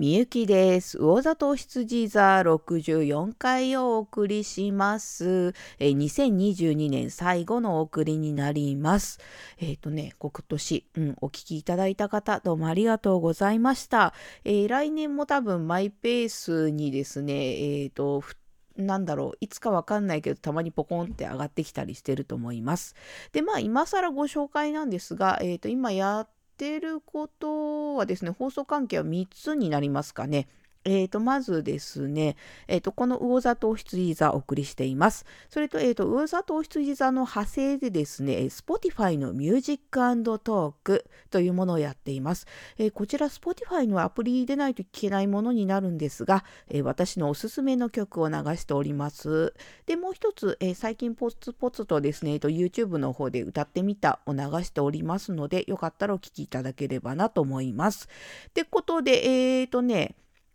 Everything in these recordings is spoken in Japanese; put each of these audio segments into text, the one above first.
みゆきです。魚座と羊座64回をお送りします。えー、2022年最後のお送りになります。えっ、ー、とね、今年、うん、お聞きいただいた方、どうもありがとうございました。えー、来年も多分マイペースにですね、えっ、と、なんだろう、いつかわかんないけど、たまにポコンって上がってきたりしてると思います。で、まあ、今更ご紹介なんですが、えっ、と、今やってることはですね、放送関係は3つになりますかね。えー、と、まずですね、えー、と、この魚座と羊座お送りしています。それと、えー、と、魚座と羊座の派生でですね、Spotify のミュージックトークというものをやっています。えー、こちら Spotify のアプリでないと聞けないものになるんですが、えー、私のおすすめの曲を流しております。で、もう一つ、えー、最近ポツポツとですね、えー、と YouTube の方で歌ってみたを流しておりますので、よかったらお聴きいただければなと思います。ってことで、えっ、ー、とね、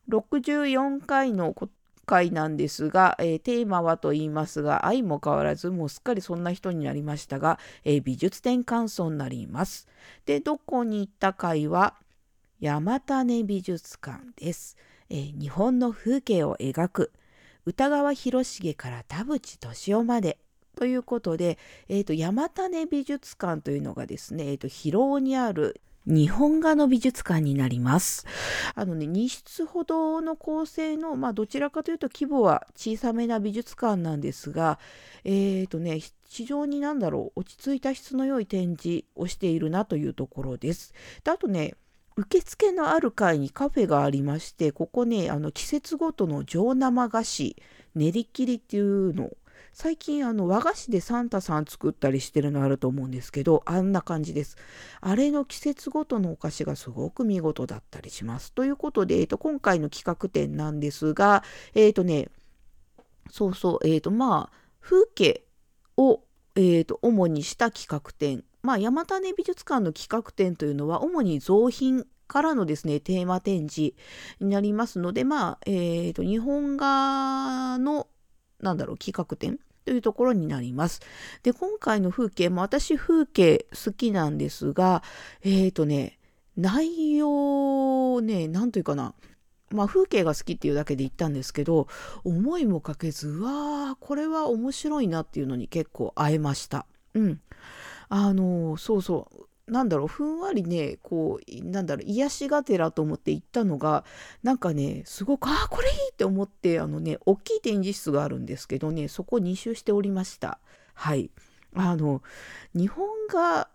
64回の回なんですが、えー、テーマはと言いますが、愛も変わらず、もうすっかりそんな人になりましたが、えー、美術展感想になります。で、どこに行った回は、山種美術館です。えー、日本の風景を描く、歌川広重から田淵俊夫まで、ということで、えーと、山種美術館というのがですね、えーと広尾にある日本画の美術館になります。あのね、2室ほどの構成の、まあどちらかというと規模は小さめな美術館なんですが、えっ、ー、とね、非常になんだろう、落ち着いた質の良い展示をしているなというところです。であとね、受付のある階にカフェがありまして、ここね、あの季節ごとの上生菓子、練り切りっていうの最近あの和菓子でサンタさん作ったりしてるのあると思うんですけどあんな感じです。あれの季節ごとのお菓子がすごく見事だったりします。ということで、えーと、今回の企画展なんですがえっ、ー、とねそうそうえっ、ー、とまあ風景を、えーと、主にした企画展。まあ山種美術館の企画展というのは主に造品からのですね、テーマ展示になりますので、まあ、えっ、ー、と、日本画のなんだろう、企画展というところになります。で、今回の風景も私風景好きなんですが、えっ、ー、とね、内容ね、なんというかな、まあ風景が好きっていうだけで言ったんですけど、思いもかけず、うわあ、これは面白いなっていうのに結構会えました。うん。あの、そうそう。なんだろうふんわりねこうなんだろう癒しがてらと思って行ったのがなんかねすごくあこれいいって思ってあのね大きい展示室があるんですけどねそこ2周しておりました。はい。あの日本画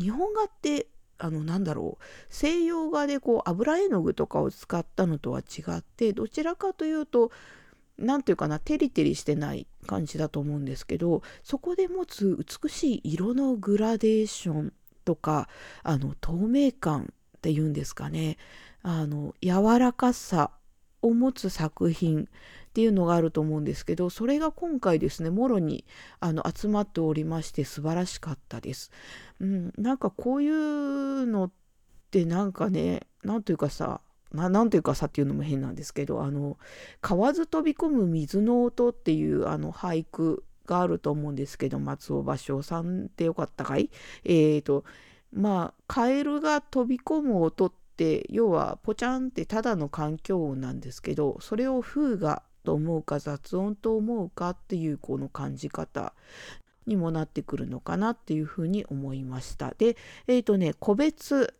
日本画ってあのなんだろう西洋画でこう油絵の具とかを使ったのとは違ってどちらかというと何て言うかなテリテリしてない感じだと思うんですけどそこで持つ美しい色のグラデーションとかあの透明感っていうんですかねあの柔らかさを持つ作品っていうのがあると思うんですけどそれが今回ですねもろにあの集まっておりまして素晴らしかったです。うん、なんかこういうのってなんかねなんというかさななんというかさっていうのも変なんですけどあの「買わず飛び込む水の音」っていうあの俳句があると思うんですけど松尾芭蕉さんってよかったかい？えーとまあカエルが飛び込む音って要はポチャンってただの環境音なんですけどそれを風がと思うか雑音と思うかっていうこの感じ方にもなってくるのかなっていうふうに思いました。で、えっ、ー、とね、個別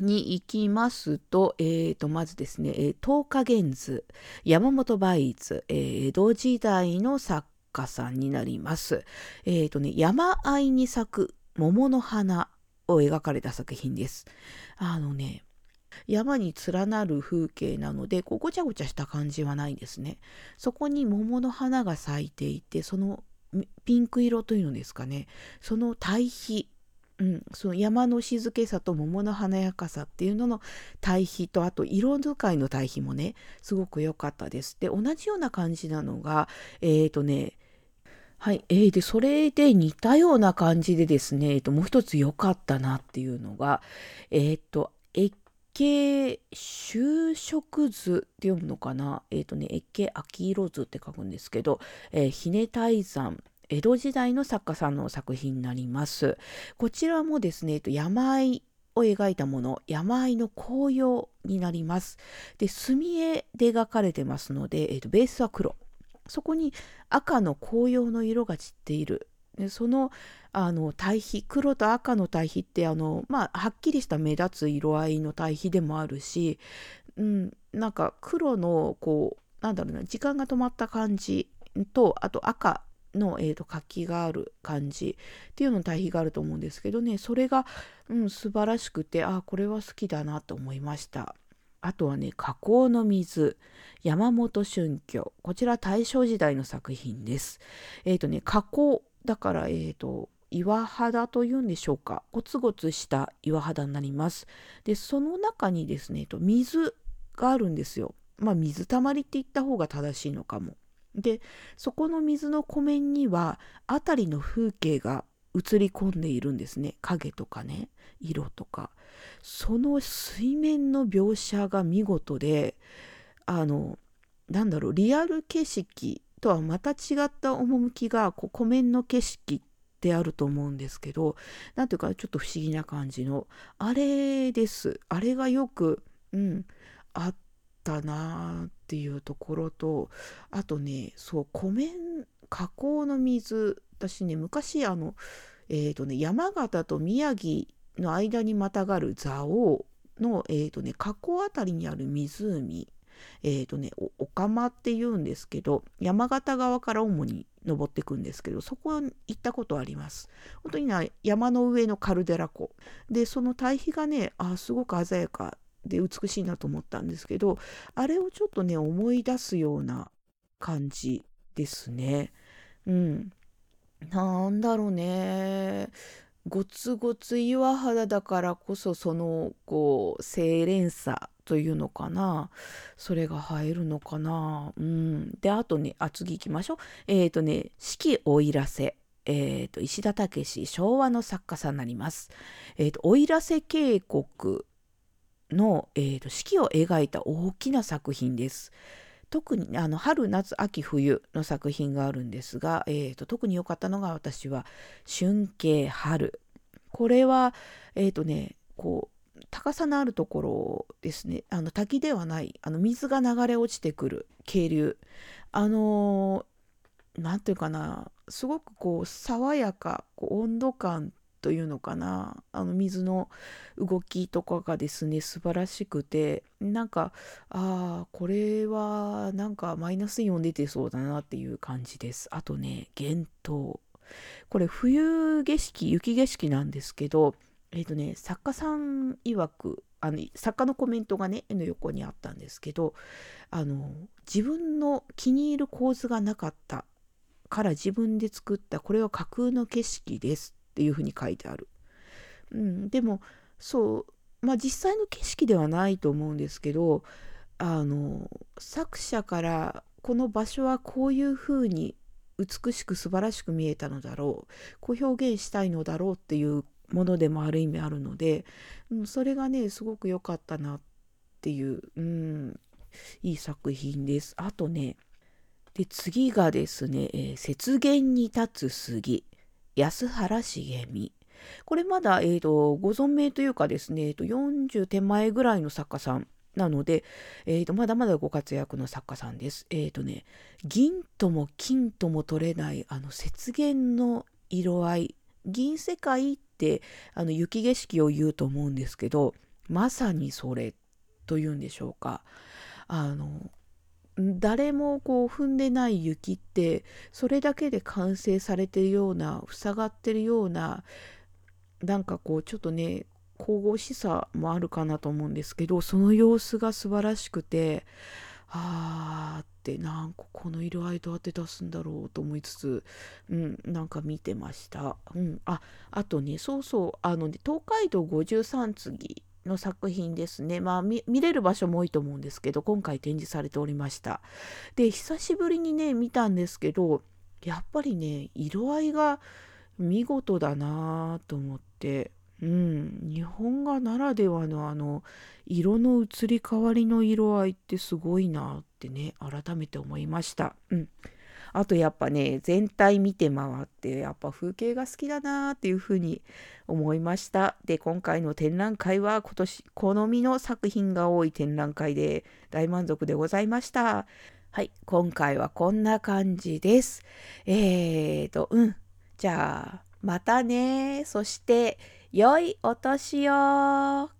に行きますと、えー、とまずですね、え10日元図山本梅津、えー、江戸時代の作家さんになります。えっ、ー、とね、山あいに咲く桃の花を描かれた作品です。あのね、山に連なる風景なのでこうごちゃごちゃした感じはないんですね。そこに桃の花が咲いていてそのピンク色というのですかねその対比、うん、その山の静けさと桃の華やかさっていうのの対比とあと色使いの対比もねすごく良かったです。で同じような感じなのがえっ、ー、とねはい。えー、で、それで似たような感じでですね、えー、ともう一つ良かったなっていうのが、えっ、ー、と、越景就職図って読むのかな？えっ、ー、とね、越景秋色図って書くんですけど、えー、ひね泰山、江戸時代の作家さんの作品になります。こちらもですね、えー、と山を描いたもの山あいの紅葉になりますで墨絵で描かれてますので、えーと、ベースは黒そこに赤の紅葉の色が散っているでそのあの対比黒と赤の対比ってあの、まあ、はっきりした目立つ色合いの対比でもあるし、うん、なんか黒のこうなんだろうな時間が止まった感じとあと赤の、えーと、活気がある感じっていうの対比があると思うんですけどねそれが、うん、素晴らしくてあこれは好きだなと思いました。あとはね「河口の水」山本春居こちら大正時代の作品です。えっ、ー、とね河口だからえっ、ー、と岩肌というんでしょうかゴツゴツした岩肌になります。でその中にですねと水があるんですよ。まあ水たまりって言った方が正しいのかも。でそこの水の湖面には辺りの風景が映り込んでいるんですね影とかね色とかその水面の描写が見事であのなんだろうリアル景色とはまた違った趣がこう湖面の景色であると思うんですけど何ていうかちょっと不思議な感じのあれです。あれがよく、うん、あったなっていうところとあとねそう湖面河口の水私ね昔あのえ、ー、とね山形と宮城の間にまたがる蔵王の、えーとね、河口辺りにある湖えーとね、お釜っていうんですけど山形側から主に登っていくんですけどそこに行ったことあります本当にな山の上のカルデラ湖でその対比がねあすごく鮮やかで美しいなと思ったんですけどあれをちょっとね思い出すような感じですね。うん。なんだろうね。ゴツゴツ岩肌だからこそそのこう清廉さというのかな。それが入るのかな。うん。であとねあ次行きましょう。えっ、ー、とね四季奥入瀬。えーと、石田武昭和の作家さんになります。えーと、奥入瀬渓谷の、えーと、四季を描いた大きな作品です。特にあの春夏秋冬の作品があるんですが、えーと、特に良かったのが私は春景春。これはえっ、ー、とねこう高さのあるところですね。あの滝ではないあの水が流れ落ちてくる渓流。あの何て言うかなすごくこう爽やかこう温度感というのかな。あの水の動きとかがですね素晴らしくてなんかああこれはなんかマイナスイオン出てそうだなっていう感じです。あとね幻冬これ冬景色雪景色なんですけどえっ、ー、とね作家さん曰くあの作家のコメントがね絵の横にあったんですけどあの自分の気に入る構図がなかったから自分で作ったこれは架空の景色です。っていうふうに書いてある。うん、でもそうまあ実際の景色ではないと思うんですけどあの作者からこの場所はこういうふうに美しく素晴らしく見えたのだろうこう表現したいのだろうっていうものでもある意味あるので、うん、それがねすごく良かったなっていう、うん、いい作品です。あとねで次がですね、えー、雪原に立つ杉安原茂美。これまだ、えーと、ご存命というかですね、えーと、40手前ぐらいの作家さんなので、えーと、まだまだご活躍の作家さんです。えっ、ー、とね、銀とも金とも取れないあの雪原の色合い、銀世界ってあの雪景色を言うと思うんですけど、まさにそれというんでしょうか。あの誰もこう踏んでない雪ってそれだけで完成されてるような塞がってるようななんかこうちょっとね神々しさもあるかなと思うんですけどその様子が素晴らしくてあーってなんかこの色合いどうやって出すんだろうと思いつつ、うん、なんか見てました。うん、ああとねそうそうあの、ね、東海道53次の作品ですね。まあ見れる場所も多いと思うんですけど、今回展示されておりました。で、久しぶりにね、見たんですけど、やっぱりね、色合いが見事だなと思って、うん、日本画ならではのあの色の移り変わりの色合いってすごいなってね改めて思いました。うん、あとやっぱね、全体見て回って、やっぱ風景が好きだなっていうふうに思いました。で、今回の展覧会は今年好みの作品が多い展覧会で大満足でございました。はい、今回はこんな感じです。えーと、うん。じゃあ、またね。そして、良いお年を。